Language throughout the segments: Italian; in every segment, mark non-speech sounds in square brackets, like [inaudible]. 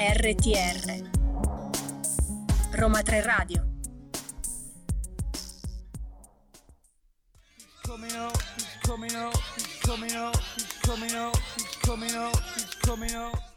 RTR Roma 3 Radio coming up, coming up, coming up, coming up, coming up.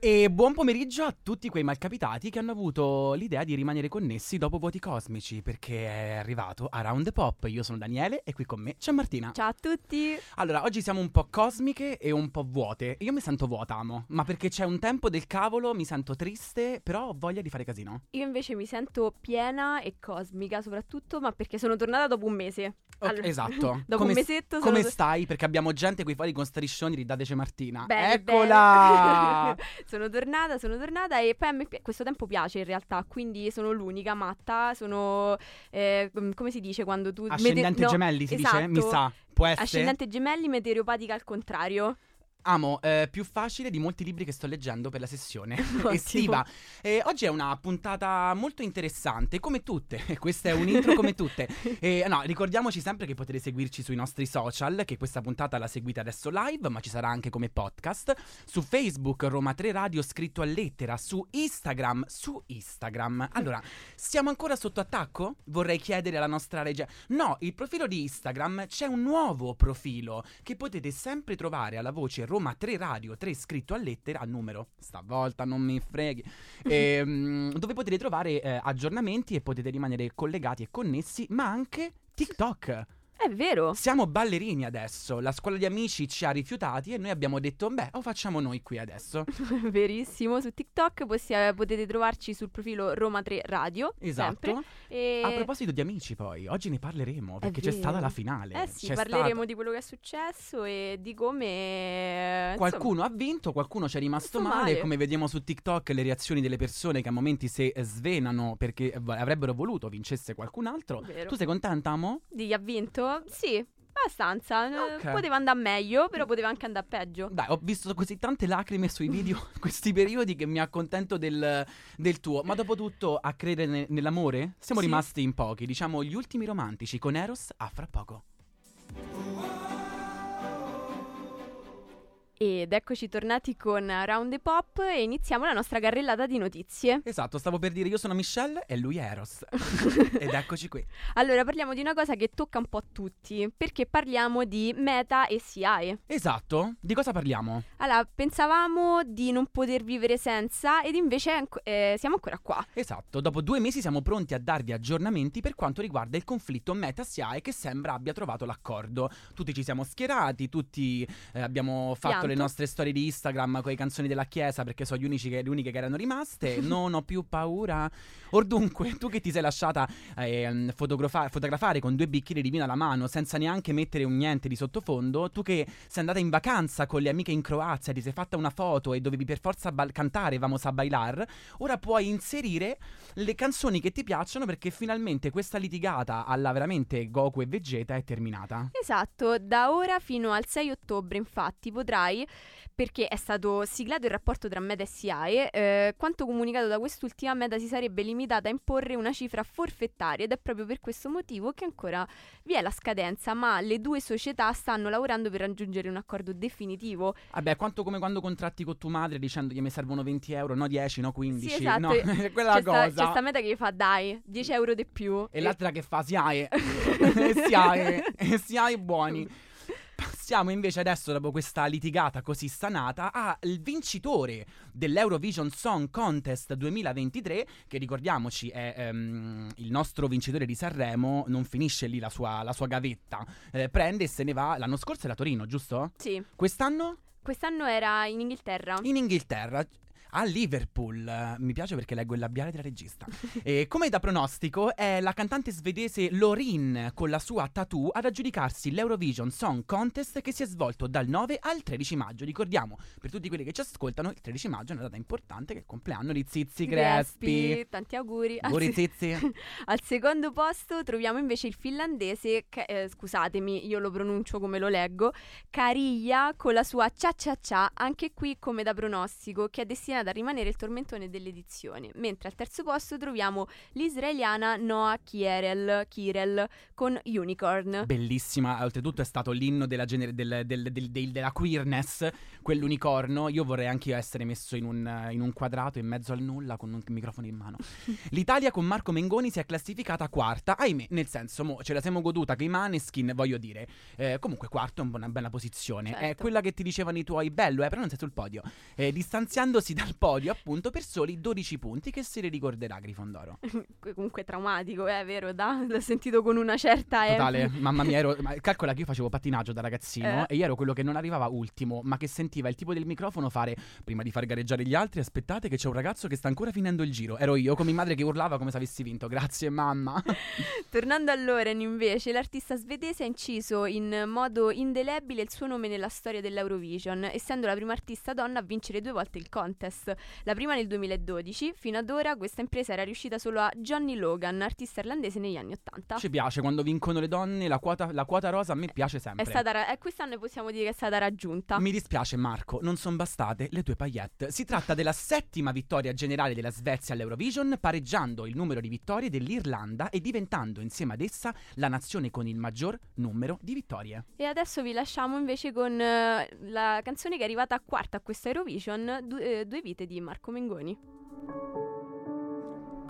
E buon pomeriggio a tutti quei malcapitati che hanno avuto l'idea di rimanere connessi dopo voti cosmici, perché è arrivato a Round the Pop. Io sono Daniele e qui con me c'è Martina. Ciao a tutti! Allora, oggi siamo un po' cosmiche e un po' vuote. Io mi sento vuota, amo, ma perché c'è un tempo del cavolo, mi sento triste, però ho voglia di fare casino. Io invece mi sento piena e cosmica soprattutto, ma perché sono tornata dopo un mese. Ok, Allora, esatto. [laughs] dopo come, un mesetto Come sono... stai? Perché abbiamo gente qui fuori con striscioni, ridateci Martina. Bene, Eccola! bene. [laughs] sono tornata, sono tornata e poi a me pi- questo tempo piace in realtà, quindi sono l'unica matta, sono eh, com- come si dice quando tu Ascendente mete- no, gemelli si dice? Mi esatto. sa. Può essere? Ascendente gemelli meteoropatica al contrario. Amo, eh, più facile di molti libri che sto leggendo per la sessione [laughs] estiva. E oggi è una puntata molto interessante, come tutte. [laughs] Questo è un intro come tutte. [laughs] E, no, ricordiamoci sempre che potete seguirci sui nostri social, che questa puntata la seguite adesso live, ma ci sarà anche come podcast. Su Facebook, Roma 3 Radio, scritto a lettera. Su Instagram, su Instagram. Allora, siamo ancora sotto attacco? Vorrei chiedere alla nostra regia. No, il profilo di Instagram c'è un nuovo profilo che potete sempre trovare alla voce Roma 3 Radio 3 scritto a lettera a numero. Stavolta non mi freghi. Ehm, [laughs] dove potete trovare eh, aggiornamenti e potete rimanere collegati e connessi, ma anche TikTok. È vero. Siamo ballerini adesso. La scuola di amici ci ha rifiutati e noi abbiamo detto, beh, lo facciamo noi qui adesso. [laughs] Verissimo, su TikTok possia- potete trovarci sul profilo Roma 3 Radio. Esatto. E... A proposito di amici, poi, oggi ne parleremo perché c'è stata la finale. Eh sì, C'è parleremo stata- di quello che è successo e di come... insomma, Qualcuno ha vinto, qualcuno ci è rimasto male. male. Come vediamo su TikTok, le reazioni delle persone che a momenti si eh, svenano perché eh, avrebbero voluto vincesse qualcun altro. Vero. Tu sei contenta, Amo? Di chi ha vinto? Sì, abbastanza. Eh, Ok. Poteva andare meglio, però poteva anche andare peggio. Dai, ho visto così tante lacrime sui video [laughs] questi periodi che mi accontento del, del tuo. Ma dopo tutto, a credere ne- nell'amore? Siamo Sì. rimasti in pochi, diciamo gli ultimi romantici con Eros a fra poco. Ed eccoci tornati con Round the Pop e iniziamo la nostra carrellata di notizie. Esatto, stavo per dire io sono Michelle e lui è Eros. [laughs] Ed eccoci qui. Allora, parliamo di una cosa che tocca un po' a tutti, perché parliamo di Meta e SIAE. Esatto, di cosa parliamo? Allora, pensavamo di non poter vivere senza ed invece eh, siamo ancora qua. Esatto, dopo due mesi siamo pronti a darvi aggiornamenti per quanto riguarda il conflitto Meta-SIAE che sembra abbia trovato l'accordo. Tutti ci siamo schierati, tutti eh, abbiamo fatto Pianto. Le nostre storie di Instagram con le canzoni della chiesa perché sono gli unici che, le uniche che erano rimaste. [laughs] non ho più paura. Or dunque, tu che ti sei lasciata ehm, fotografa- fotografare con due bicchieri di vino alla mano senza neanche mettere un niente di sottofondo, tu che sei andata in vacanza con le amiche in Croazia, ti sei fatta una foto e dovevi per forza bal- cantare Vamos a bailar, ora puoi inserire le canzoni che ti piacciono perché finalmente questa litigata alla veramente Goku e Vegeta è terminata. Esatto, da ora fino al 6 ottobre infatti potrai, perché è stato siglato il rapporto tra Meta e SIAE, eh, quanto comunicato da quest'ultima Meta si sarebbe limitata a imporre una cifra forfettaria ed è proprio per questo motivo che ancora vi è la scadenza, ma le due società stanno lavorando per raggiungere un accordo definitivo. Vabbè, quanto come quando contratti con tua madre dicendo che mi servono 20 euro, no 10, no 15. Sì, esatto. No, [laughs] quella c'è, sta, cosa. c'è sta Meta che fa dai, 10 euro di più. E l'altra che fa SIAE. [laughs] [laughs] SIAE. SIAE buoni. Passiamo invece adesso, dopo questa litigata così stanata, al vincitore dell'Eurovision Song Contest 2023, che ricordiamoci è ehm, il nostro vincitore di Sanremo, non finisce lì la sua, la sua gavetta, eh, prende e se ne va, l'anno scorso era Torino, giusto? Sì, Quest'anno? quest'anno era in Inghilterra. In Inghilterra. A Liverpool, mi piace perché leggo il labiale della regista. [laughs] e come da pronostico è la cantante svedese Lorin con la sua tattoo ad aggiudicarsi l'Eurovision Song Contest che si è svolto dal 9 al 13 maggio. Ricordiamo, per tutti quelli che ci ascoltano, il 13 maggio è una data importante che è il compleanno di Zizi Crespi. Tanti auguri. Al, Auguri Zizi. [laughs] al secondo posto troviamo invece il finlandese, che- eh, scusatemi, io lo pronuncio come lo leggo, Cariglia con la sua cia cia cia, anche qui come da pronostico, che è destinata destinata a rimanere il tormentone dell'edizione, mentre al terzo posto troviamo l'israeliana Noah Kirel, Kirel con Unicorn. Bellissima, oltretutto è stato l'inno della, gener- del- del- del- del- della queerness, quell'unicorno. Io vorrei anche io essere messo in un, in un quadrato in mezzo al nulla con un microfono in mano. [laughs] L'Italia con Marco Mengoni si è classificata quarta, ahimè, nel senso, mo, ce la siamo goduta che i Maneskin, voglio dire, eh, comunque quarto è un- una bella posizione. È Certo. quella che ti dicevano i tuoi, bello, eh, però non sei sul podio. Eh, distanziandosi dal podio appunto per soli 12 punti che se li ricorderà Grifondoro. [laughs] Comunque traumatico, è vero, da? L'ho sentito con una certa Totale, enfasi. mamma mia, ero, [laughs] ma calcola che io facevo pattinaggio da ragazzino Eh. e io ero quello che non arrivava ultimo, ma che sentiva il tipo del microfono fare prima di far gareggiare gli altri, aspettate che c'è un ragazzo che sta ancora finendo il giro. Ero io con mia madre che urlava come se avessi vinto. Grazie mamma. [laughs] Tornando a Loren, invece, l'artista svedese ha inciso in modo indelebile il suo nome nella storia dell'Eurovision, essendo la prima artista donna a vincere due volte il contest. La prima nel 2012, fino ad ora questa impresa era riuscita solo a Johnny Logan, artista irlandese negli anni Ottanta. Ci piace quando vincono le donne, la quota, la quota rosa a me piace È sempre. stata ra- eh, quest'anno possiamo dire che è stata raggiunta. Mi dispiace Marco, non sono bastate le tue paillette. Si tratta della settima vittoria generale della Svezia all'Eurovision, pareggiando il numero di vittorie dell'Irlanda e diventando insieme ad essa la nazione con il maggior numero di vittorie. E adesso vi lasciamo invece con eh, la canzone che è arrivata a quarta a questa Eurovision, Du- eh, Due vite di Marco Mengoni.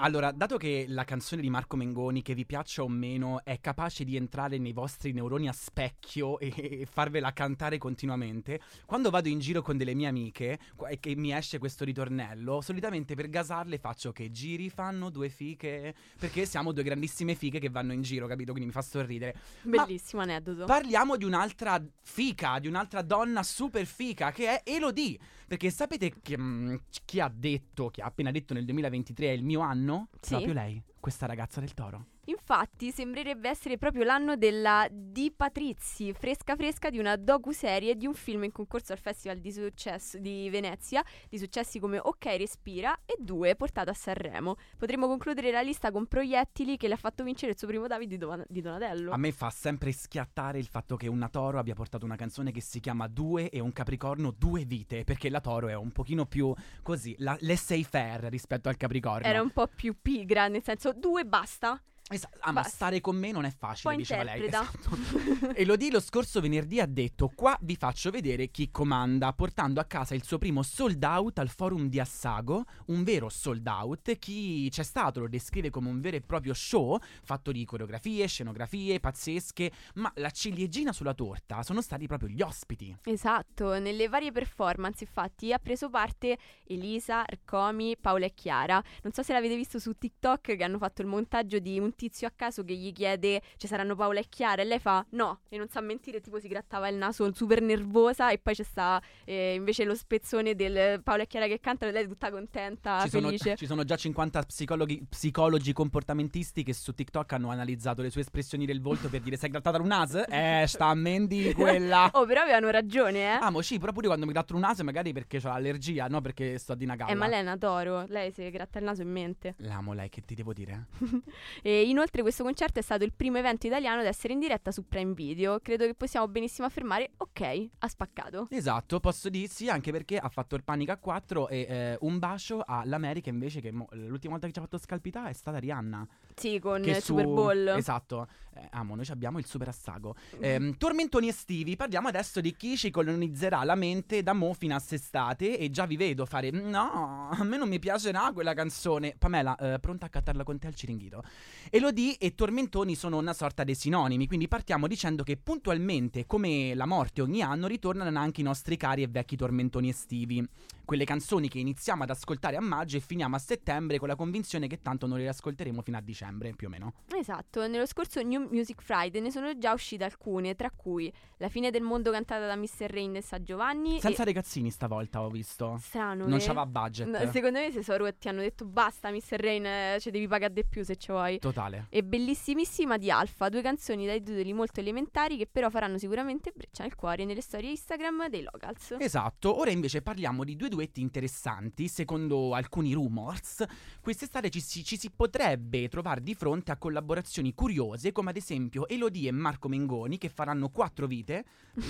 Allora, dato che la canzone di Marco Mengoni, che vi piaccia o meno, è capace di entrare nei vostri neuroni a specchio [laughs] e, e farvela cantare continuamente, quando vado in giro con delle mie amiche e che mi esce questo ritornello, solitamente per gasarle faccio che giri fanno due fiche, perché siamo due grandissime fiche che vanno in giro, capito? Quindi mi fa sorridere. Ma- Bellissimo aneddoto. Parliamo di un'altra fica, di un'altra donna super fica che è Elodie. Perché sapete che, mm, chi ha detto, chi ha appena detto nel 2023 è il mio anno? Sì. Proprio lei, questa ragazza del toro. Infatti sembrerebbe essere proprio l'anno della Di Patrizi, fresca fresca di una docu-serie di un film in concorso al Festival di, successo, di Venezia, di successi come Ok Respira e due portata a Sanremo. Potremmo concludere la lista con Proiettili che le ha fatto vincere il suo primo David di, Don- di Donatello. A me fa sempre schiattare il fatto che una toro abbia portato una canzone che si chiama Due e un capricorno Due vite, perché la toro è un pochino più così, la, laissez-faire rispetto al capricorno. Era un po' più pigra, nel senso due basta. Esa- ah, ma stare con me non è facile, Poi diceva lei. interpreta. Esatto. [laughs] Elodie lo scorso venerdì ha detto: Qua vi faccio vedere chi comanda, portando a casa il suo primo sold out al forum di Assago. Un vero sold out. Chi c'è stato lo descrive come un vero e proprio show, fatto di coreografie, scenografie pazzesche. Ma la ciliegina sulla torta sono stati proprio gli ospiti. Esatto, nelle varie performance infatti ha preso parte Elisa, Arcomi, Paola e Chiara. Non so se l'avete visto su TikTok che hanno fatto il montaggio di un tizio a caso che gli chiede ci saranno Paola e Chiara e lei fa no e non sa mentire, tipo si grattava il naso super nervosa e poi c'è sta eh, invece lo spezzone del Paola e Chiara che cantano e lei è tutta contenta, Ci sono, felice. ci sono già 50 psicologi, psicologi comportamentisti che su TikTok hanno analizzato le sue espressioni del volto per dire: Sei grattata un naso? [laughs] Eh, sta a Mendy quella. [laughs] Oh, però avevano ragione, eh. Ah, sì, però pure quando mi gratto un naso magari perché ho l'allergia, no perché sto di una galla. Eh, ma lei è una toro, lei si gratta il naso in mente. L'amo lei, che ti devo dire? [laughs] E inoltre questo concerto è stato il primo evento italiano ad essere in diretta su Prime Video. Credo che possiamo benissimo affermare, ok, ha spaccato. Esatto, posso dire sì, anche perché ha fatto il Panic a 4 e eh, un bacio all'America invece che mo- l'ultima volta che ci ha fatto scalpitare è stata Rihanna. Sì, con il su- Super Bowl. Esatto. Eh, amo, noi ci abbiamo il super assago. Ehm, tormentoni estivi, parliamo adesso di chi ci colonizzerà la mente da mo fino a sest'estate e già vi vedo fare no, a me non mi piacerà quella canzone. Pamela, eh, pronta a cattarla con te al ciringhito. Elodie e tormentoni sono una sorta di sinonimi, quindi partiamo dicendo che puntualmente, come la morte ogni anno, ritornano anche i nostri cari e vecchi tormentoni estivi. Quelle canzoni che iniziamo ad ascoltare a maggio e finiamo a settembre con la convinzione che tanto non le ascolteremo fino a dicembre, più o meno. Esatto, nello scorso New Music Friday ne sono già uscite alcune, tra cui La fine del mondo cantata da Mr. Rain e Sa Giovanni. Senza e... ragazzini stavolta ho visto. Strano, Non eh? c'aveva budget. No, secondo me si sono rotti, hanno detto basta Mr. Rain, eh, cioè devi pagare di più se ci vuoi. Totale. E bellissimissima di Alfa, due canzoni dai titoli molto elementari che però faranno sicuramente breccia nel cuore nelle storie Instagram dei locals. Esatto, ora invece parliamo di due duetti interessanti. Secondo alcuni rumors, quest'estate ci si, ci si potrebbe trovare di fronte a collaborazioni curiose come ad esempio Elodie e Marco Mengoni che faranno quattro vite,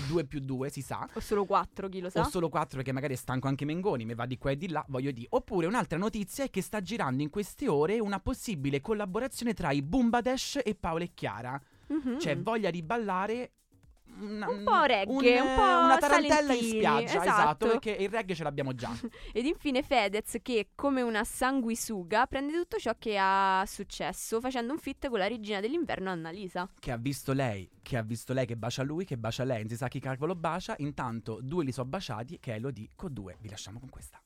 due più due si sa, O solo quattro, chi lo sa. o solo quattro perché magari è stanco anche Mengoni, mi va di qua e di là, voglio dire. Oppure un'altra notizia è che sta girando in queste ore una possibile collaborazione tra i Bumbadesh e Paola e Chiara. Mhm. Cioè voglia di ballare... una- Un po' reggae, un eh, po' una tarantella in spiaggia, esatto. esatto. perché il reggae ce l'abbiamo già. [laughs] Ed infine Fedez che, come una sanguisuga, prende tutto ciò che ha successo facendo un fit con la regina dell'inverno Annalisa. che ha visto lei, che ha visto lei che bacia lui, che bacia lei, non si sa chi cavolo bacia, intanto due li so baciati, che è Elodie con due, vi lasciamo con questa.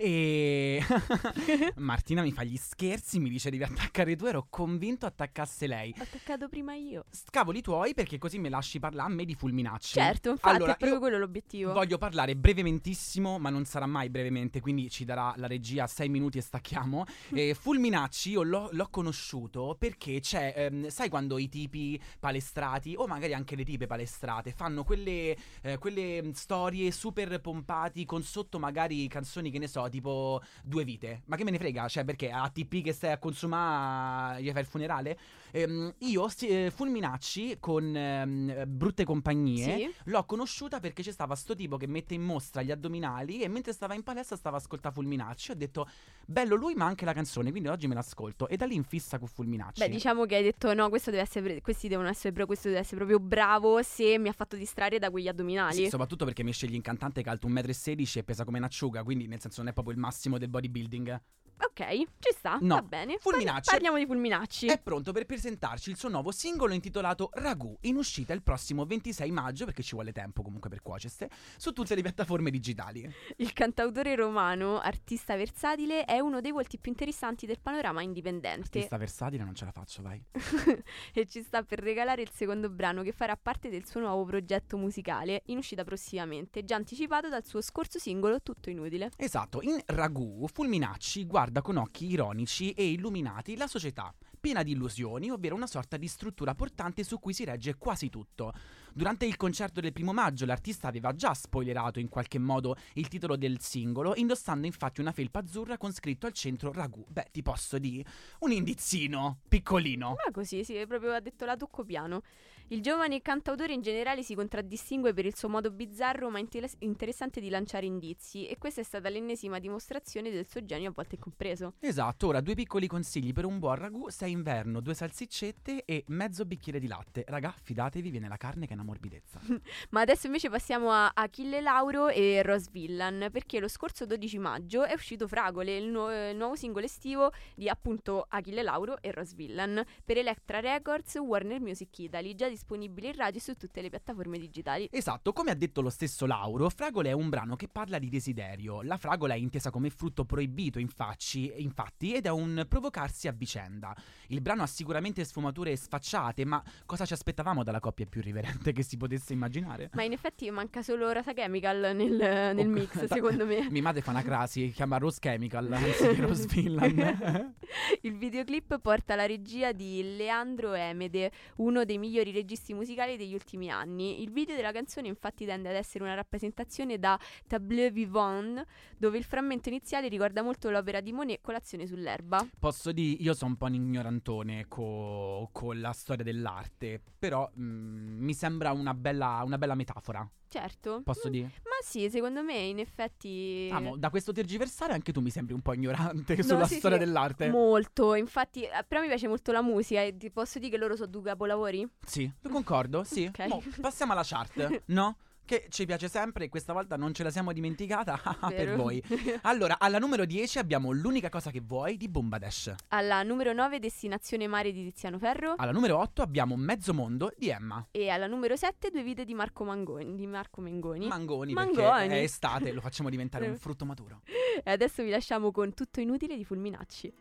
E [laughs] Martina mi fa gli scherzi, mi dice devi attaccare tu, ero convinto attaccasse lei. Ho attaccato prima io. Scavoli tuoi perché così me lasci parlare a me di fulminacci. Certo, infatti Allora, è proprio io quello l'obiettivo. Voglio parlare brevementissimo, ma non sarà mai brevemente, quindi ci darà la regia sei minuti e stacchiamo. [laughs] Eh, Fulminacci io l'ho, l'ho conosciuto perché c'è, ehm, sai quando i tipi palestrati, o magari anche le tipe palestrate, fanno quelle, eh, quelle storie super pompati con sotto magari canzoni che ne so, tipo due vite. Ma che me ne frega? Cioè, perché a TP che stai a consumare gli fai il funerale? Ehm, io, eh, Fulminacci, con ehm, brutte compagnie, Sì. L'ho conosciuta perché c'è stava sto tipo che mette in mostra gli addominali e mentre stava in palestra stava a ascoltare Fulminacci. Ho detto, bello lui ma anche la canzone, quindi oggi me l'ascolto. E da lì in fissa con Fulminacci. Beh, diciamo che hai detto no, questo deve essere questi devono essere pro- questo deve essere proprio bravo se mi ha fatto distrarre da quegli addominali. Sì, soprattutto perché mi scegli in cantante che alto 1,16 m e pesa come un'acciuga, quindi nel senso non è proprio il massimo del bodybuilding. Ok, ci sta, No, va bene. Fulminacci. Parli- parliamo di Fulminacci. È pronto per presentarci il suo nuovo singolo intitolato Ragù, in uscita il prossimo 26 maggio, perché ci vuole tempo comunque per cuocersi, su tutte le piattaforme digitali. Il cantautore romano, artista versatile, è uno dei volti più interessanti del panorama indipendente Artista versatile non ce la faccio, vai. [laughs] e ci sta per regalare il secondo brano che farà parte del suo nuovo progetto musicale, in uscita prossimamente, già anticipato dal suo scorso singolo Tutto Inutile. Esatto, in Ragù Fulminacci guarda con occhi ironici e illuminati la società, piena di illusioni, ovvero una sorta di struttura portante su cui si regge quasi tutto. Durante il concerto del primo maggio l'artista aveva già spoilerato in qualche modo il titolo del singolo, indossando infatti una felpa azzurra con scritto al centro Ragù. Beh, ti posso dire, un indizino, piccolino. Ma così, sì, proprio ha detto la tocco piano. Il giovane cantautore in generale si contraddistingue per il suo modo bizzarro ma intel- interessante di lanciare indizi e questa è stata l'ennesima dimostrazione del suo genio a volte incompreso. Esatto, ora due piccoli consigli per un buon ragù, se è inverno, due salsiccette e mezzo bicchiere di latte. Raga, fidatevi, viene la carne che è una morbidezza. [laughs] Ma adesso invece passiamo a Achille Lauro e Rose Villan, perché lo scorso 12 maggio è uscito Fragole, il, nuo- il nuovo singolo estivo di appunto Achille Lauro e Rose Villan, per Electra Records, Warner Music Italy, già disponibile in radio su tutte le piattaforme digitali. Esatto, come ha detto lo stesso Lauro, Fragole è un brano che parla di desiderio. La fragola è intesa come frutto proibito, infatti, infatti, ed è un provocarsi a vicenda. Il brano ha sicuramente sfumature sfacciate, ma cosa ci aspettavamo dalla coppia più riverente che si potesse immaginare? Ma in effetti manca solo Rasa Chemical nel, nel Oh, mix, [laughs] ta- secondo me. Mia madre fa una crasi, chiama Rose Chemical [laughs] anziché Rose Villan. Il videoclip porta la regia di Leandro Emede, uno dei migliori registi musicali degli ultimi anni. Il video della canzone infatti tende ad essere una rappresentazione da tableau vivant, dove il frammento iniziale ricorda molto l'opera di Monet Colazione sull'erba. Posso dire, io sono un po' un ignorantone co- con la storia dell'arte, però mm, mi sembra una bella, una bella metafora, Certo. posso dire? Ma sì, secondo me in effetti... Amo, da questo tergiversare anche tu mi sembri un po' ignorante No, sulla sì, sì, storia dell'arte. Molto, infatti, eh, però mi piace molto la musica e ti posso dire che loro sono due capolavori? sì, concordo, sì. Ok. Mo, passiamo alla chart, no? [laughs] Che ci piace sempre e questa volta non ce la siamo dimenticata [laughs] per Vero? voi. Allora, alla numero 10 abbiamo L'unica cosa che vuoi di Bombadesh. Alla numero 9 Destinazione Mare di Tiziano Ferro Alla numero 8 abbiamo Mezzo mondo di Emma. e alla numero 7 Due vite di Marco Mangoni. Di Marco Mengoni. Mangoni, Mangoni. perché è estate, lo facciamo diventare un [laughs] frutto maturo. e adesso vi lasciamo con Tutto inutile di Fulminacci.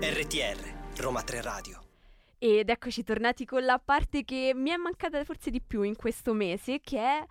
RTR, Roma 3 Radio. Ed eccoci tornati con la parte che mi è mancata forse di più in questo mese, che è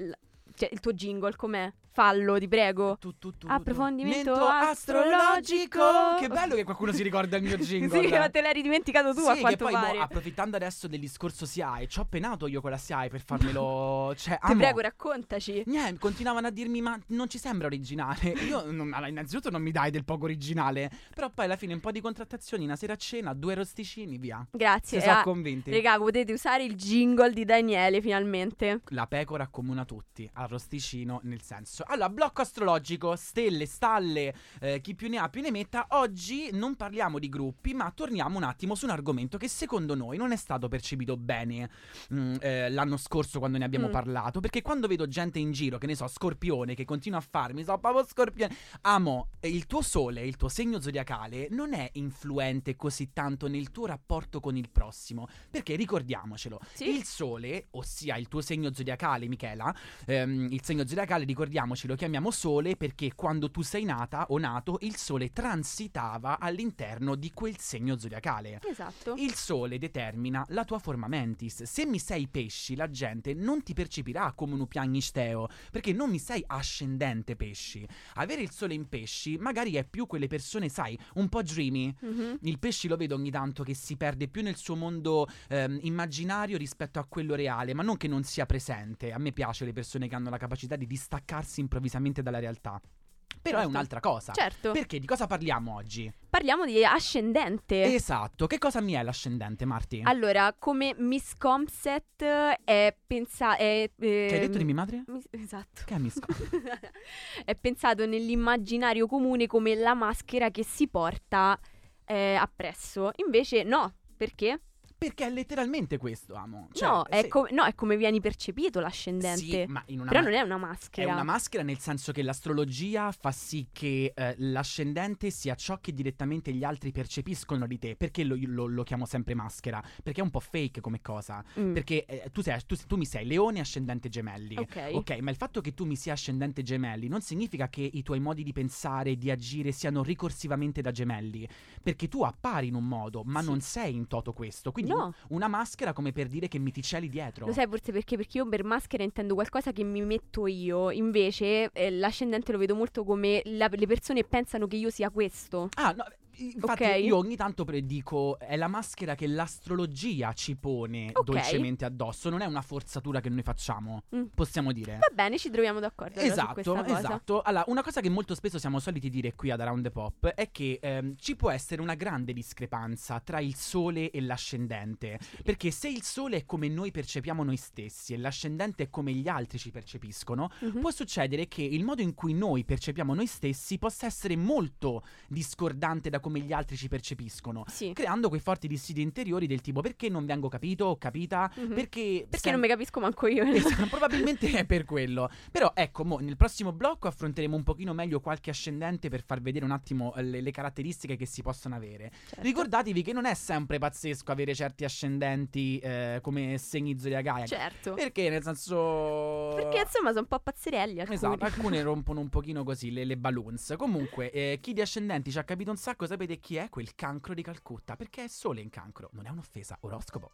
l- Cioè, il tuo jingle com'è? Fallo, ti prego. Tu, tu, tu, Approfondimento Mento astrologico. [laughs] Che bello che qualcuno si ricorda il mio jingle. sì, ma te l'hai ridimenticato tu Sì, a che quanto poi, mo, pare. approfittando adesso del discorso SIAE, ci ho penato io con la SIAE per farmelo. [laughs] Cioè, Ti amo. prego, raccontaci. Niente, continuavano a dirmi: Ma non ci sembra originale. [laughs] Io, non, allora, innanzitutto, non mi dai del poco originale. Però poi alla fine un po' di contrattazioni, una sera a cena, due rosticini, via. Grazie. Si sono Ah, convinti. Raga, potete usare il jingle di Daniele finalmente. La pecora accomuna tutti, arrosticino nel senso. Allora, blocco astrologico, stelle, stalle, eh, chi più ne ha più ne metta. Oggi non parliamo di gruppi, ma torniamo un attimo su un argomento che secondo noi non è stato percepito bene mm, eh, l'anno scorso quando ne abbiamo Mm. parlato. Perché quando vedo gente in giro, che ne so, scorpione, che continua a farmi, so, proprio scorpione. Amo, il tuo sole, il tuo segno zodiacale, non è influente così tanto nel tuo rapporto con il prossimo. Perché ricordiamocelo, Sì. il sole, ossia il tuo segno zodiacale, Michela, ehm, il segno zodiacale, ricordiamoci, lo chiamiamo sole perché quando tu sei nata o nato, il sole transitava all'interno di quel segno zodiacale. Esatto. Il sole determina la tua forma mentis. Se mi sei pesci, la gente non ti percepirà come un piagnisteo, perché non mi sei ascendente pesci. Avere il sole in pesci magari è più quelle persone, sai, un po' dreamy, Mhm. il pesci lo vedo ogni tanto che si perde più nel suo mondo ehm, immaginario rispetto a quello reale, ma non che non sia presente. A me piace le persone che hanno la capacità di distaccarsi improvvisamente dalla realtà. Però è Certo. un'altra cosa. Certo. Perché di cosa parliamo oggi? Parliamo di ascendente. Esatto, che cosa mi è l'ascendente, Marti? Allora, come Miss Comset è pensato. È, che hai detto ehm, di mia madre? Esatto. Che è Miss Com- [laughs] è pensato nell'immaginario comune come la maschera che si porta eh, appresso. Invece no, perché? Perché è letteralmente questo, amo. Cioè, no, è se- co- no, è come vieni percepito l'ascendente. Sì, ma in una Però ma- non è una È maschera. una maschera nel senso che l'astrologia fa sì che eh, l'ascendente sia ciò che direttamente gli altri percepiscono di te. Perché lo, lo- lo chiamo sempre maschera? Perché è un po' fake come cosa. Mm, Perché eh, tu, sei, tu, tu mi sei leone ascendente gemelli. Ok. Ok, ma il fatto che tu mi sia ascendente gemelli non significa che i tuoi modi di pensare e di agire siano ricorsivamente da gemelli. Perché tu appari in un modo, ma Sì. non sei in toto questo. Quindi Un- una maschera come per dire che mi ti celi dietro. Lo sai forse perché? Perché io per maschera intendo qualcosa che mi metto io, invece eh, l'ascendente lo vedo molto come la- le persone pensano che io sia questo. Ah, no, infatti Ok. io ogni tanto predico è la maschera che l'astrologia ci pone Ok. dolcemente addosso, non è una forzatura che noi facciamo, Mm. possiamo dire. Va bene, ci troviamo d'accordo allora Esatto, cosa. esatto. Allora, una cosa che molto spesso siamo soliti dire qui ad Around the Pop è che ehm, ci può essere una grande discrepanza tra il sole e l'ascendente. Perché se il sole è come noi percepiamo noi stessi e l'ascendente è come gli altri ci percepiscono, Mhm. può succedere che il modo in cui noi percepiamo noi stessi possa essere molto discordante da come gli altri ci percepiscono. Sì. Creando quei forti dissidi interiori del tipo perché non vengo capito o capita? Mhm. Perché, Perché sem- non mi capisco manco io. Esatto, probabilmente è per quello. Però ecco, mo, nel prossimo blocco affronteremo un pochino meglio qualche ascendente per far vedere un attimo eh, le, le caratteristiche che si possono avere. Certo. Ricordatevi che non è sempre pazzesco avere certi ascendenti eh, come segni zodiacali. Certo. Perché nel senso... Perché insomma sono un po' pazzerelli alcuni. Esatto, alcune [laughs] rompono un pochino così le, le balloons. Comunque, eh, chi di ascendenti ci ha capito un sacco, sapete chi è? Quel cancro di Calcutta. Perché è sole in cancro, non è un'offesa. Oroscopo.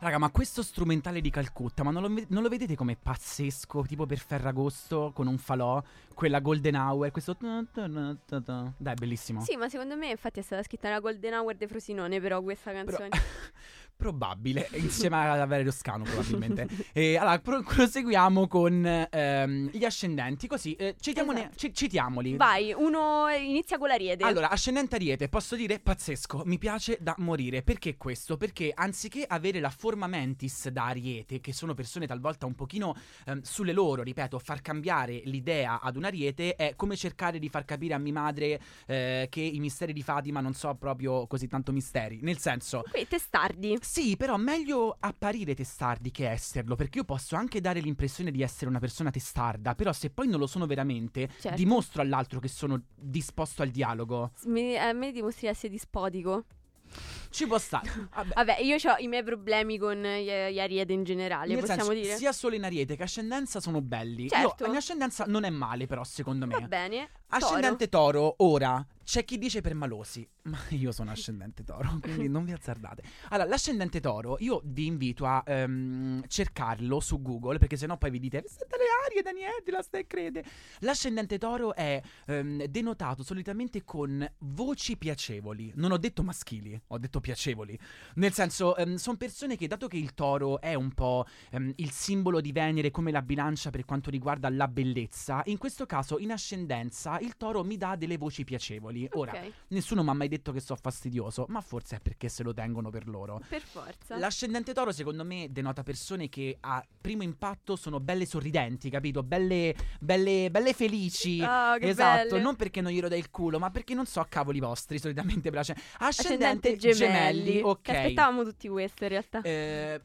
Raga, ma questo strumentale di Calcutta, ma non lo, non lo vedete come pazzesco? Tipo per Ferragosto con un falò, quella Golden Hour, questo. Dai, bellissimo. Sì, ma secondo me infatti è stata scritta nella Golden Hour de Frosinone però questa Però- canzone. [laughs] Probabile, [laughs] insieme a Valerio Scano probabilmente. e allora, pro- proseguiamo con ehm, gli ascendenti, così eh, citiamone- Esatto. ci- citiamoli. Vai, uno inizia con l'ariete. Allora, ascendente Ariete, posso dire pazzesco, mi piace da morire. Perché questo? Perché anziché avere la forma mentis da Ariete, che sono persone talvolta un pochino ehm, sulle loro, ripeto, far cambiare l'idea ad un Ariete è come cercare di far capire a mia madre eh, che i misteri di Fatima non so proprio così tanto misteri. Nel senso, Qui testardi. Sì, però meglio apparire testardi che esserlo, perché io posso anche dare l'impressione di essere una persona testarda, però se poi non lo sono veramente, Certo. dimostro all'altro che sono disposto al dialogo. Mi- a me dimostri di essere dispotico. Ci può stare. Vabbè. Vabbè, io ho i miei problemi con gli, gli ariete in generale, Nel possiamo senso, dire? sia solo in ariete che ascendenza sono belli. Certo. Io, mia ascendenza non è male, però, secondo me. Va bene. Ascendente toro, ora c'è chi dice per malosi, ma [laughs] io sono ascendente toro, quindi non vi azzardate. Allora, l'ascendente toro, io vi invito a ehm, cercarlo su Google, perché sennò poi vi dite, siete le arie, Daniele, la stai crede. L'ascendente toro è ehm, denotato solitamente con voci piacevoli. Non ho detto maschili, ho detto piacevoli. Nel senso, sono persone che, dato che il toro è un po' ehm, il simbolo di Venere come la bilancia per quanto riguarda la bellezza, in questo caso in ascendenza il toro mi dà delle voci piacevoli. Ora, nessuno mi ha mai detto che so fastidioso, ma forse è perché se lo tengono per loro. per forza. L'ascendente toro, secondo me, denota persone che a primo impatto sono belle sorridenti, capito? Belle, belle, belle felici. Che esatto, belle. non perché non glielo dai il culo, ma perché non so cavoli vostri solitamente per ascendente. Ascendente Ascendente gemelli. ok. Che aspettavamo tutti questo in realtà. Eh,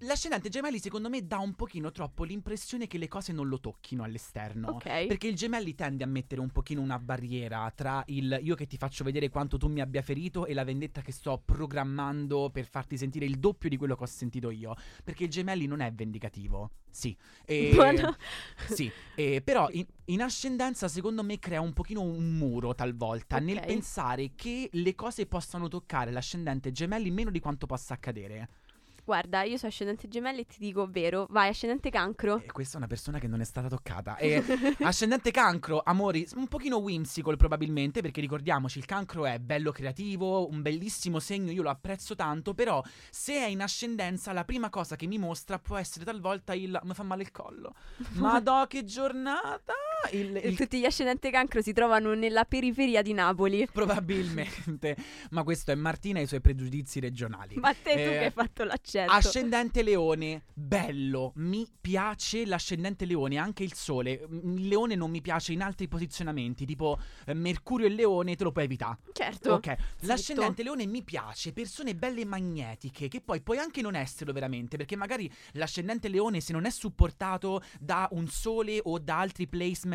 L'ascendente gemelli secondo me dà un pochino troppo l'impressione che le cose non lo tocchino all'esterno. ok. Perché il gemelli tende a mettere un pochino una barriera tra il io che ti faccio vedere quanto tu mi abbia ferito e la vendetta che sto programmando per farti sentire il doppio di quello che ho sentito io. Perché il gemelli non è vendicativo. Sì. E- [laughs] Buono. sì, eh, però in, in ascendenza secondo me crea un pochino un muro talvolta nel Ok. pensare che le cose possano toccare l'ascendente gemelli meno di quanto possa accadere. Guarda, io sono ascendente gemelli e ti dico vero. Vai, ascendente cancro. E questa è una persona che non è stata toccata. [laughs] E ascendente cancro, amori, un pochino whimsical probabilmente, perché ricordiamoci, il cancro è bello creativo, un bellissimo segno, io lo apprezzo tanto, però se è in ascendenza la prima cosa che mi mostra può essere talvolta il mi fa male il collo. [laughs] Madò che giornata! Il, E il- tutti gli ascendente cancro si trovano nella periferia di Napoli. [laughs] probabilmente. Ma questo è Martina e i suoi pregiudizi regionali. Ma te tu Eh, che hai fatto l'accento. Ascendente leone, bello, mi piace l'ascendente leone, anche il sole. Mm, Il leone non mi piace in altri posizionamenti, tipo eh, Mercurio e leone te lo puoi evitare. certo. Ok, l'ascendente leone mi piace, persone belle magnetiche, che poi puoi anche non esserlo veramente, perché magari l'ascendente leone se non è supportato da un sole o da altri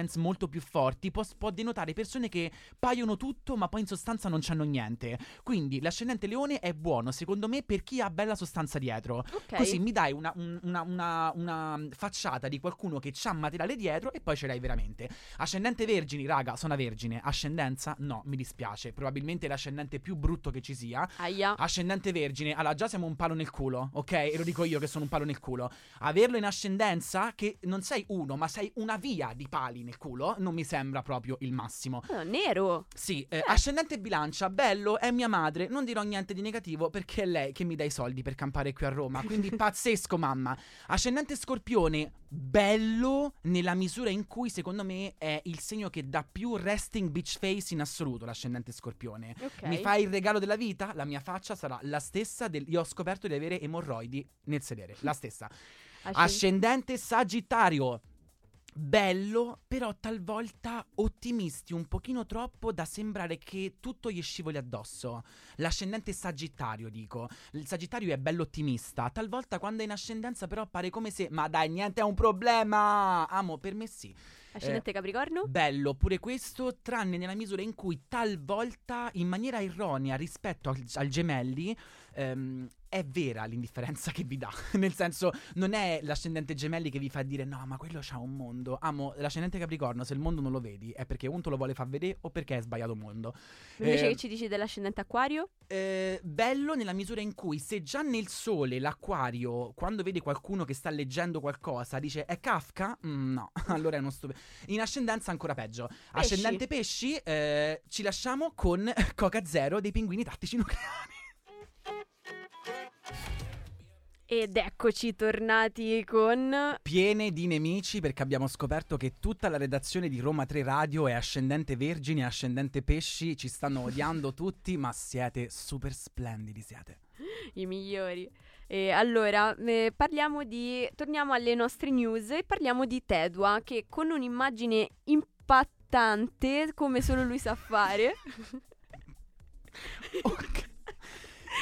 placements molto più forti, può, può denotare persone che paiono tutto ma poi in sostanza non c'hanno niente. Quindi l'ascendente leone è buono, secondo me, per chi ha bella sostanza dietro. Ok. Così mi dai una, un- una- una- una facciata di qualcuno che ha materiale dietro e poi ce l'hai veramente. Ascendente vergini, raga, sono una vergine. Ascendenza? No, mi dispiace. Probabilmente l'ascendente più brutto che ci sia. Aia. Ascendente vergine, allora già siamo un palo nel culo, ok? E lo dico io che sono un palo nel culo. Averlo in ascendenza, che non sei uno, ma sei una via di pali nel culo, non mi sembra proprio il massimo. Oh, nero. Sì, eh, ascendente bilancia, bello, è mia madre, non dirò niente di negativo perché è lei che mi dà i soldi per campare qui a Roma, quindi [laughs] pazzesco mamma. Ascendente scorpione, bello nella misura in cui secondo me è il segno che dà più resting bitch face in assoluto l'ascendente scorpione. Ok. Mi fai il regalo della vita? La mia faccia sarà la stessa del... Io ho scoperto di avere emorroidi nel sedere, la stessa. Ascend- Ascendente Sagittario. Bello, però talvolta ottimisti un pochino troppo da sembrare che tutto gli scivoli addosso. L'ascendente Sagittario, dico. Il Sagittario è bello ottimista. Talvolta quando è in ascendenza però pare come se ma dai, niente è un problema. Amo, per me sì. Ascendente capricorno. Bello pure questo, tranne nella misura in cui talvolta in maniera erronea rispetto al, al gemelli ehm, è vera l'indifferenza che vi dà. [laughs] Nel senso, non è l'ascendente gemelli che vi fa dire no, ma quello c'ha un mondo. Amo, l'ascendente capricorno, se il mondo non lo vedi, è perché un te lo vuole far vedere o perché è sbagliato mondo. Invece Eh, che ci dici dell'ascendente acquario? eh, bello nella misura in cui se già nel sole l'acquario, quando vede qualcuno che sta leggendo qualcosa, dice è Kafka? Mm, no, [laughs] allora è uno stupido. In ascendenza ancora peggio. Ascendente pesci, eh, ci lasciamo con [laughs] Coca Zero dei pinguini tattici nucleari. Ed eccoci tornati con... Piene di nemici perché abbiamo scoperto che tutta la redazione di Roma 3 Radio è ascendente vergine, ascendente pesci, ci stanno [laughs] odiando tutti, ma siete super splendidi, siete. i migliori. E allora, eh, parliamo di... Torniamo alle nostre news e parliamo di Tedua che con un'immagine impattante, come solo lui sa fare, [laughs] Ok.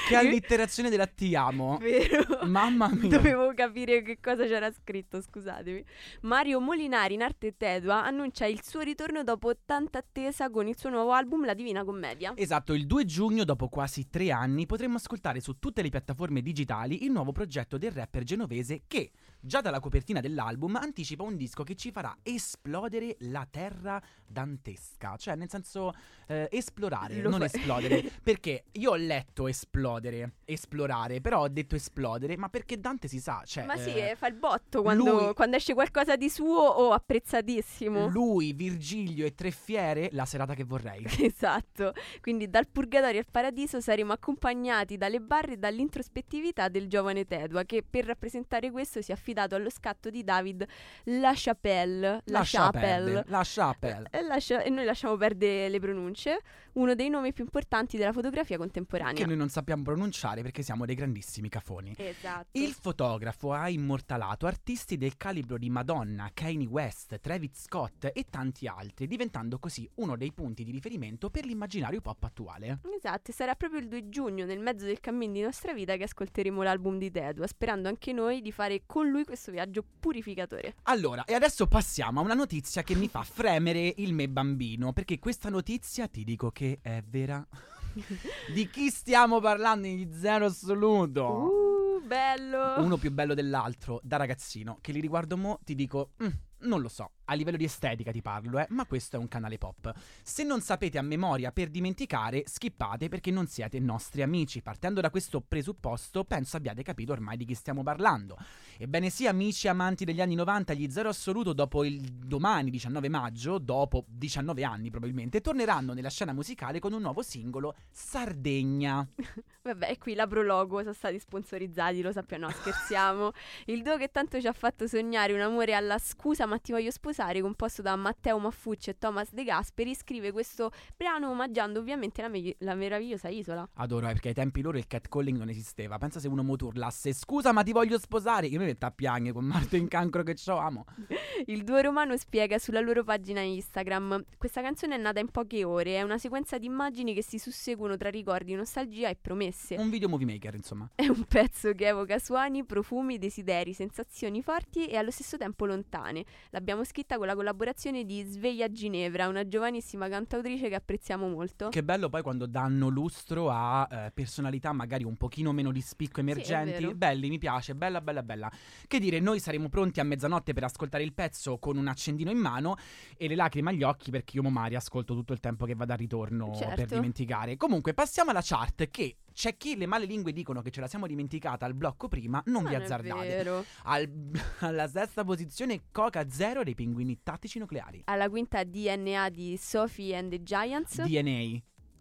Che allitterazione della ti amo. Vero? Mamma [laughs] mia. Dovevo capire che cosa c'era scritto, scusatemi. Mario Molinari in arte Tedua annuncia il suo ritorno dopo tanta attesa con il suo nuovo album La Divina Commedia. Esatto, il 2 giugno, dopo quasi tre anni, potremo ascoltare su tutte le piattaforme digitali il nuovo progetto del rapper genovese che, già dalla copertina dell'album, anticipa un disco che ci farà esplodere la terra dantesca. Cioè, nel senso, eh, esplorare, Lo non fa- esplodere. [laughs] perché io ho letto esplodere, esplorare, però ho detto esplodere, ma perché Dante si sa, cioè... Ma sì, eh, eh, fa il botto quando, lui- quando esce qualcosa di suo o apprezzatissimo. Lui, Virgilio e Tre Fiere, la serata che vorrei. [laughs] Esatto, quindi dal purgatorio al paradiso saremo accompagnati dalle barre e dall'introspettività del giovane Tedua che per rappresentare questo si è affidato allo scatto di David La Chapelle. La Lascia Chapelle. perdere, lascia perdere. E, lascia- e noi lasciamo perdere le pronunce, uno dei nomi più importanti della fotografia Che contemporanea. noi non sappiamo pronunciare perché siamo dei grandissimi cafoni. Esatto. Il fotografo ha immortalato artisti del calibro di Madonna, Kanye West, Travis Scott e tanti altri, diventando così uno dei punti di riferimento per l'immaginario pop attuale. Esatto, e sarà proprio il 2 giugno, nel mezzo del cammin di nostra vita, che ascolteremo l'album di Tedua, sperando anche noi di fare con lui questo viaggio purificatore. Allora, e adesso passiamo a una notizia che mi fa [laughs] fremere il me bambino, perché questa notizia ti dico che è vera. [laughs] di chi stiamo parlando in zero assoluto? Uh, bello! Uno più bello dell'altro, da ragazzino, che li riguardo mo, ti dico, "Mm, non lo so, a livello di estetica ti parlo, eh, ma questo è un canale pop. Se non sapete a memoria per dimenticare, skippate perché non siete nostri amici. Partendo da questo presupposto, penso abbiate capito ormai di chi stiamo parlando. Ebbene sì, amici e amanti degli anni 90, gli Zero Assoluto dopo il domani 19 maggio, dopo 19 anni probabilmente, torneranno nella scena musicale con un nuovo singolo, Sardegna. [laughs] Vabbè, qui la Prologo sono stati sponsorizzati, lo sappiamo, no, scherziamo. [laughs] Il duo che tanto ci ha fatto sognare un amore alla scusa ma ti voglio sposare, composto da Matteo Maffucci e Thomas De Gasperi, scrive questo brano omaggiando ovviamente la, me- la meravigliosa isola. Adoro, eh, perché ai tempi loro il catcalling non esisteva. Pensa se uno mo urlasse scusa ma ti voglio sposare. Io mi metto a piangere con Marto in cancro che c'ho amo. [laughs] Il duo romano spiega sulla loro pagina Instagram: Questa canzone è nata in poche ore, è una sequenza di immagini che si susseguono tra ricordi, nostalgia e promesse. Un video movie maker, insomma. [laughs] È un pezzo che evoca suoni, profumi, desideri, sensazioni forti e allo stesso tempo lontane. L'abbiamo scritta con la collaborazione di Sveglia Ginevra, una giovanissima cantautrice che apprezziamo molto. Che bello poi quando danno lustro a eh, personalità magari un pochino meno di spicco emergenti. vero. Belli, mi piace, bella, bella, bella. Che dire, noi saremo pronti a mezzanotte per ascoltare il pezzo con un accendino in mano e le lacrime agli occhi perché io mo Mari ascolto tutto il tempo che vado al ritorno Certo. per dimenticare. Comunque, passiamo alla chart che c'è chi le male lingue dicono che ce la siamo dimenticata al blocco prima, non vi Non è azzardate. vero. Al- [laughs] alla sesta posizione Coca Zero dei pinguini tattici nucleari. Alla quinta DNA di Sophie and the Giants. DNA.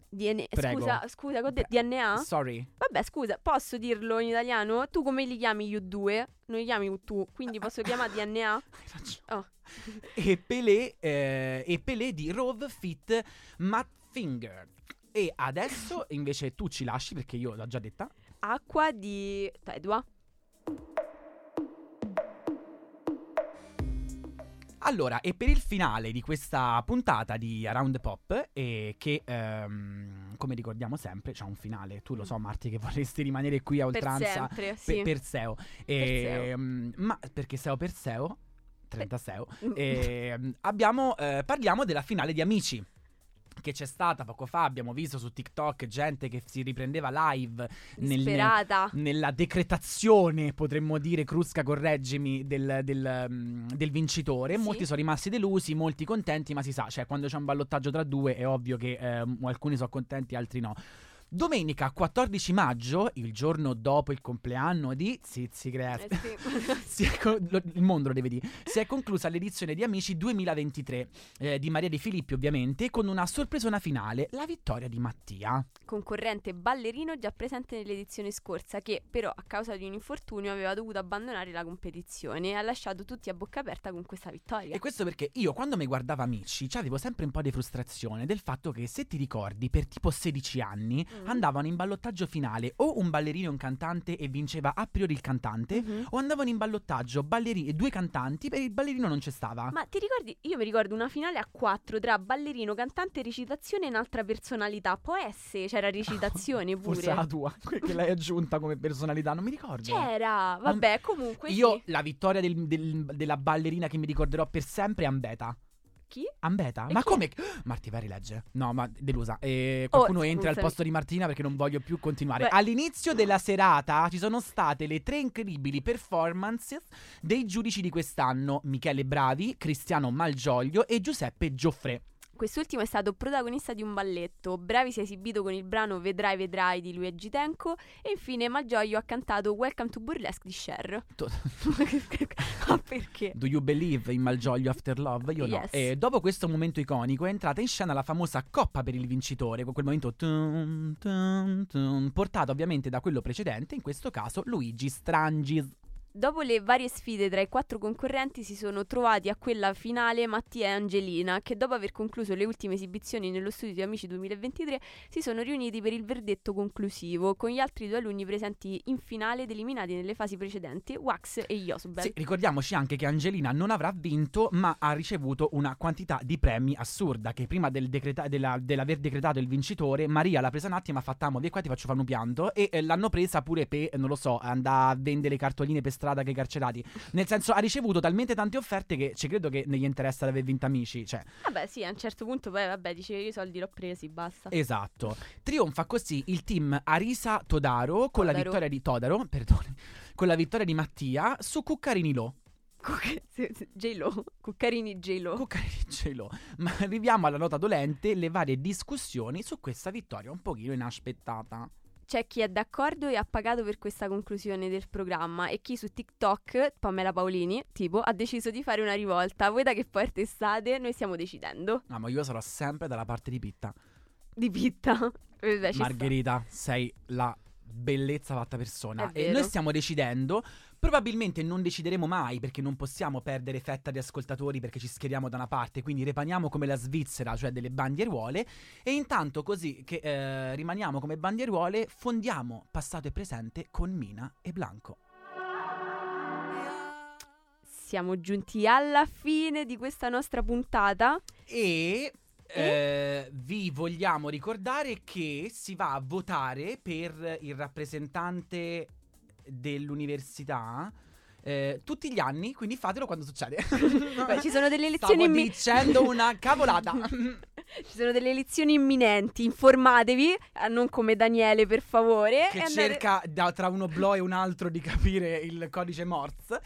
DNA Prego. Scusa, scusa, ho detto DNA? Sorry. Vabbè, scusa, posso dirlo in italiano? Tu come li chiami U2? Non li chiami U2, quindi posso chiamare DNA? [laughs] Hai ragione. Oh. e Pelé, eh, e Pelé di Rove Fit Matt Finger. E adesso [laughs] invece tu ci lasci perché io l'ho già detta. Acqua di Tedua. Allora, e per il finale di questa puntata di Around Pop, e che ehm, come ricordiamo sempre c'è un finale, tu lo so Marti che vorresti rimanere qui a Per oltranza sempre, pe- sì. per SEO. Perseo. Ehm, ma perché SEO per SEO, 30 SEO, Mm. ehm, abbiamo, eh, parliamo della finale di Amici. Che c'è stata poco fa, abbiamo visto su TikTok gente che si riprendeva live nel- nella decretazione, potremmo dire, Crusca, correggimi, del, del, mm, del vincitore. Sì. Molti sono rimasti delusi, molti contenti, ma si sa, cioè quando c'è un ballottaggio tra due è ovvio che ehm, alcuni sono contenti, altri no. Domenica 14 maggio, il giorno dopo il compleanno di Zizi Cres- Eh sì. [laughs] con- lo- il mondo lo deve dire. Si è conclusa l'edizione di Amici 2023 eh, di Maria De Filippi, ovviamente, con una sorpresona finale, la vittoria di Mattia. Concorrente ballerino già presente nell'edizione scorsa che però a causa di un infortunio aveva dovuto abbandonare la competizione e ha lasciato tutti a bocca aperta con questa vittoria. E questo perché io quando mi guardavo Amici avevo sempre un po' di frustrazione del fatto che se ti ricordi per tipo 16 anni Mm. Andavano in ballottaggio finale o un ballerino e un cantante e vinceva a priori il cantante, Mhm. o andavano in ballottaggio ballerini e due cantanti e il ballerino non c'è stava. Ma ti ricordi? Io mi ricordo una finale a quattro tra ballerino, cantante, recitazione e un'altra personalità. Può essere, c'era [laughs] recitazione pure. Forse la tua, [laughs] che l'hai aggiunta come personalità, non mi ricordo. C'era, vabbè, comunque Io sì. la vittoria del- del- della ballerina che mi ricorderò per sempre è Ambeta. Chi? Ambeta? E Ma chi come? [gasps] Marti vai rilegge. No, ma delusa. E qualcuno Oh, entra al posto di Martina perché non voglio più continuare. Beh. All'inizio della serata ci sono state le tre incredibili performances dei giudici di quest'anno: Michele Bravi, Cristiano Malgioglio e Giuseppe Gioffre. Quest'ultimo è stato protagonista di un balletto. Bravi si è esibito con il brano Vedrai Vedrai di Luigi Tenco. E infine Malgioglio ha cantato Welcome to Burlesque di Cher. Ma [laughs] perché? Do you believe in Malgioglio After Love? Io no. Yes. E dopo questo momento iconico è entrata in scena la famosa coppa per il vincitore, con quel momento tum, tum, tum, portato ovviamente da quello precedente, in questo caso Luigi Strangis. Dopo le varie sfide tra i quattro concorrenti si sono trovati a quella finale Mattia e Angelina che dopo aver concluso le ultime esibizioni nello studio di Amici 2023 si sono riuniti per il verdetto conclusivo con gli altri due alunni presenti in finale ed eliminati nelle fasi precedenti Wax e Josbel. Sì, ricordiamoci anche che Angelina non avrà vinto, ma ha ricevuto una quantità di premi assurda. Che prima del decreta- della- dell'aver decretato il vincitore, Maria l'ha presa un attimo, ha fatto amo, qua ti faccio fare pianto. E eh, l'hanno presa pure per, non lo so, andare a vendere cartoline per strada che i carcerati. Nel senso, ha ricevuto talmente tante offerte che ci credo che non gli interessa di aver vinto amici. Cioè, Vabbè sì, a un certo punto poi vabbè dice io i soldi l'ho presi, basta. esatto. Trionfa così il team Arisa Todaro con la Todaro. vittoria di Todaro, [laughs] perdone, con la vittoria di Mattia su Cuccarini Lo. J-Lo, Cuccarini J-Lo. Cuccarini ce l'ho. Ma arriviamo alla nota dolente, le varie discussioni su questa vittoria un pochino inaspettata. C'è chi è d'accordo e ha pagato per questa conclusione del programma e chi su TikTok, Pamela Paolini, tipo, ha deciso di fare una rivolta. Voi da che parte state? Noi stiamo decidendo. No, ma io sarò sempre dalla parte di Pitta. Di Pitta. [laughs] Sta. Margherita, sei la bellezza fatta persona. E noi stiamo decidendo. Probabilmente non decideremo mai perché non possiamo perdere fetta di ascoltatori perché ci schieriamo da una parte, quindi repaniamo come la Svizzera, cioè delle bandieruole. E intanto, così che eh, rimaniamo come bandieruole, fondiamo passato e presente con Mina e Blanco. Siamo giunti alla fine di questa nostra puntata. E eh, vi vogliamo ricordare che si va a votare per il rappresentante dell'università eh, tutti gli anni, quindi fatelo quando succede. [laughs] Beh, ci sono delle [laughs] elezioni Stavo immi- dicendo una cavolata. [laughs] Ci sono delle elezioni imminenti, informatevi, eh, non come Daniele per favore. che e andate- cerca da- tra uno blo e un altro di capire il codice Morse,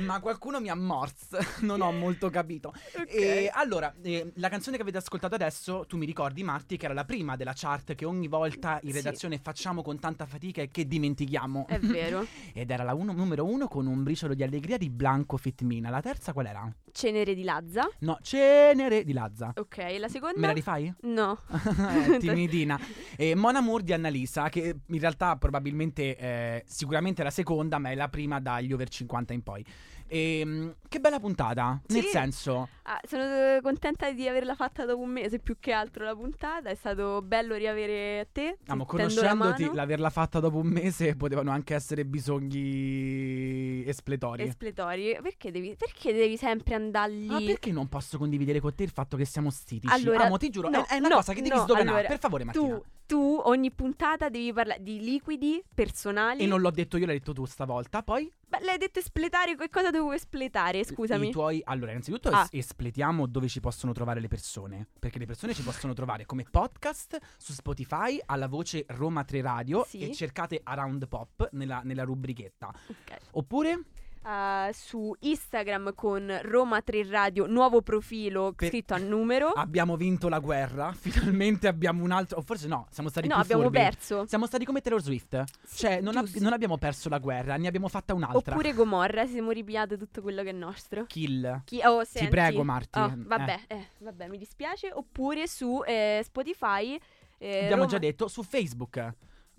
ma qualcuno mi ha Morse, [laughs] non ho molto capito. Ok. E allora, eh, la canzone che avete ascoltato adesso, tu mi ricordi Marti, che era la prima della chart che ogni volta in Sì. redazione facciamo con tanta fatica e che dimentichiamo. È vero. [laughs] Ed era la uno- numero uno con un briciolo di allegria di Blanco Fitmina. La terza qual era? Cenere di Lazza. No, Cenere di Lazza. Ok, la seconda? Me la rifai? No. [laughs] [laughs] Timidina. E Mon Amour di Annalisa, che in realtà probabilmente, eh, sicuramente è la seconda, ma è la prima dagli over 50 in poi. E, che bella puntata, nel Sì. senso, Ah, sono eh, contenta di averla fatta dopo un mese, più che altro la puntata. È stato bello riavere te. tendo la conoscendoti, mano. l'averla fatta dopo un mese [laughs] potevano anche essere bisogni espletori. Espletori. Perché devi, perché devi sempre andargli? Ma perché non posso condividere con te il fatto che siamo stitici? Allora, Amo, ti giuro, no, è, è una no, cosa che devi no, sdoganare. allora, per favore, Martina. Tu, tu ogni puntata devi parlare di liquidi personali. E non l'ho detto io, l'hai detto tu stavolta. Poi Beh, l'hai detto espletare, che cosa dovevo espletare? Scusami. I tuoi... Allora, innanzitutto Ah. es- espletiamo dove ci possono trovare le persone. Perché le persone ci possono trovare come podcast su Spotify alla voce Roma 3 Radio Sì. e cercate Around Pop nella, nella rubrichetta. Ok. Oppure Uh, su Instagram con Roma 3 Radio, nuovo profilo Per- scritto a numero. abbiamo vinto la guerra. [laughs] Finalmente abbiamo un altro... O forse no, siamo stati no, abbiamo furbi. perso. Siamo stati come Taylor Swift. Cioè, non, ab- non abbiamo perso la guerra, ne abbiamo fatta un'altra. Oppure Gomorra, siamo ripiate tutto quello che è nostro. Kill. Chi- oh, Ti senti. prego, Marti. Oh, Eh. vabbè, eh, vabbè, mi dispiace. Oppure su eh, Spotify. eh, Abbiamo Roma- già detto su Facebook.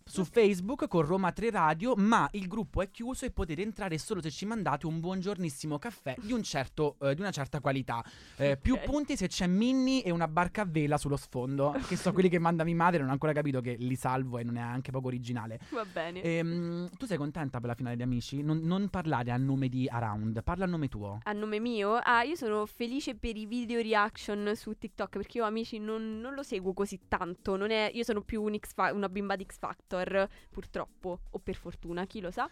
Su Facebook con Roma 3 Radio, ma il gruppo è chiuso e potete entrare solo se ci mandate un buongiornissimo caffè di, un certo, eh, di una certa qualità. Eh, Più Ok. punti se c'è Minnie e una barca a vela sullo sfondo, che sono quelli che manda mia madre, non ho ancora capito che li salvo e non è anche poco originale. Va bene. Ehm, tu sei contenta per la finale di Amici? Non, non parlare a nome di Around, parla a nome tuo. A nome mio, ah, io sono felice per i video reaction su TikTok perché io amici non, non lo seguo così tanto. non è- io sono più un X una bimba di X Factor, purtroppo, o per fortuna, chi lo sa.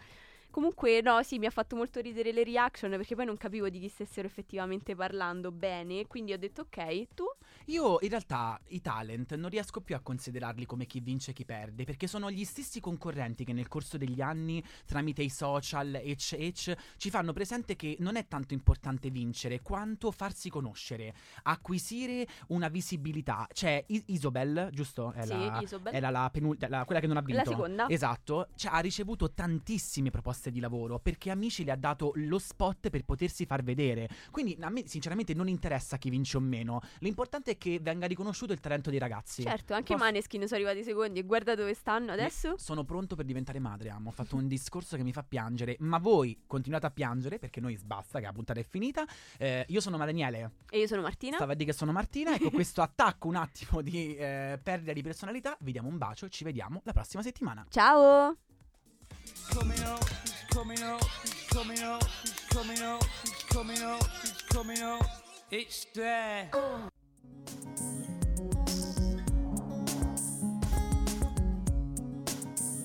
Comunque, no, sì, mi ha fatto molto ridere le reaction perché poi non capivo di chi stessero effettivamente parlando bene. Quindi ho detto, ok, tu? Io in realtà i talent non riesco più a considerarli come chi vince e chi perde, perché sono gli stessi concorrenti che nel corso degli anni, tramite i social, ecc, ecc, ci fanno presente che non è tanto importante vincere quanto farsi conoscere, acquisire una visibilità. C'è I- Isobel, giusto? È sì, la, Isobel. Era la, penul- la- quella che non ha vinto. La seconda. Esatto. Cioè, ha ricevuto tantissime proposte di lavoro perché Amici le ha dato lo spot per potersi far vedere. Quindi a me sinceramente non interessa chi vince o meno. L'importante è che venga riconosciuto il talento dei ragazzi. Certo, anche Posso- Maneskin sono arrivati secondi e guarda dove stanno adesso. Sono pronto per diventare madre, amo. Ho fatto un discorso che mi fa piangere, ma voi continuate a piangere perché noi basta, che la puntata è finita. Eh, io sono Daniele, E io sono Martina. stava a dire che sono Martina. Ecco questo [laughs] attacco un attimo di eh, perdita di personalità. Vi diamo un bacio e ci vediamo la prossima settimana. Ciao! Coming up, he's coming up, he's coming up, coming coming coming. It's there.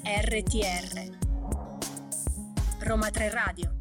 RTR Roma 3 Radio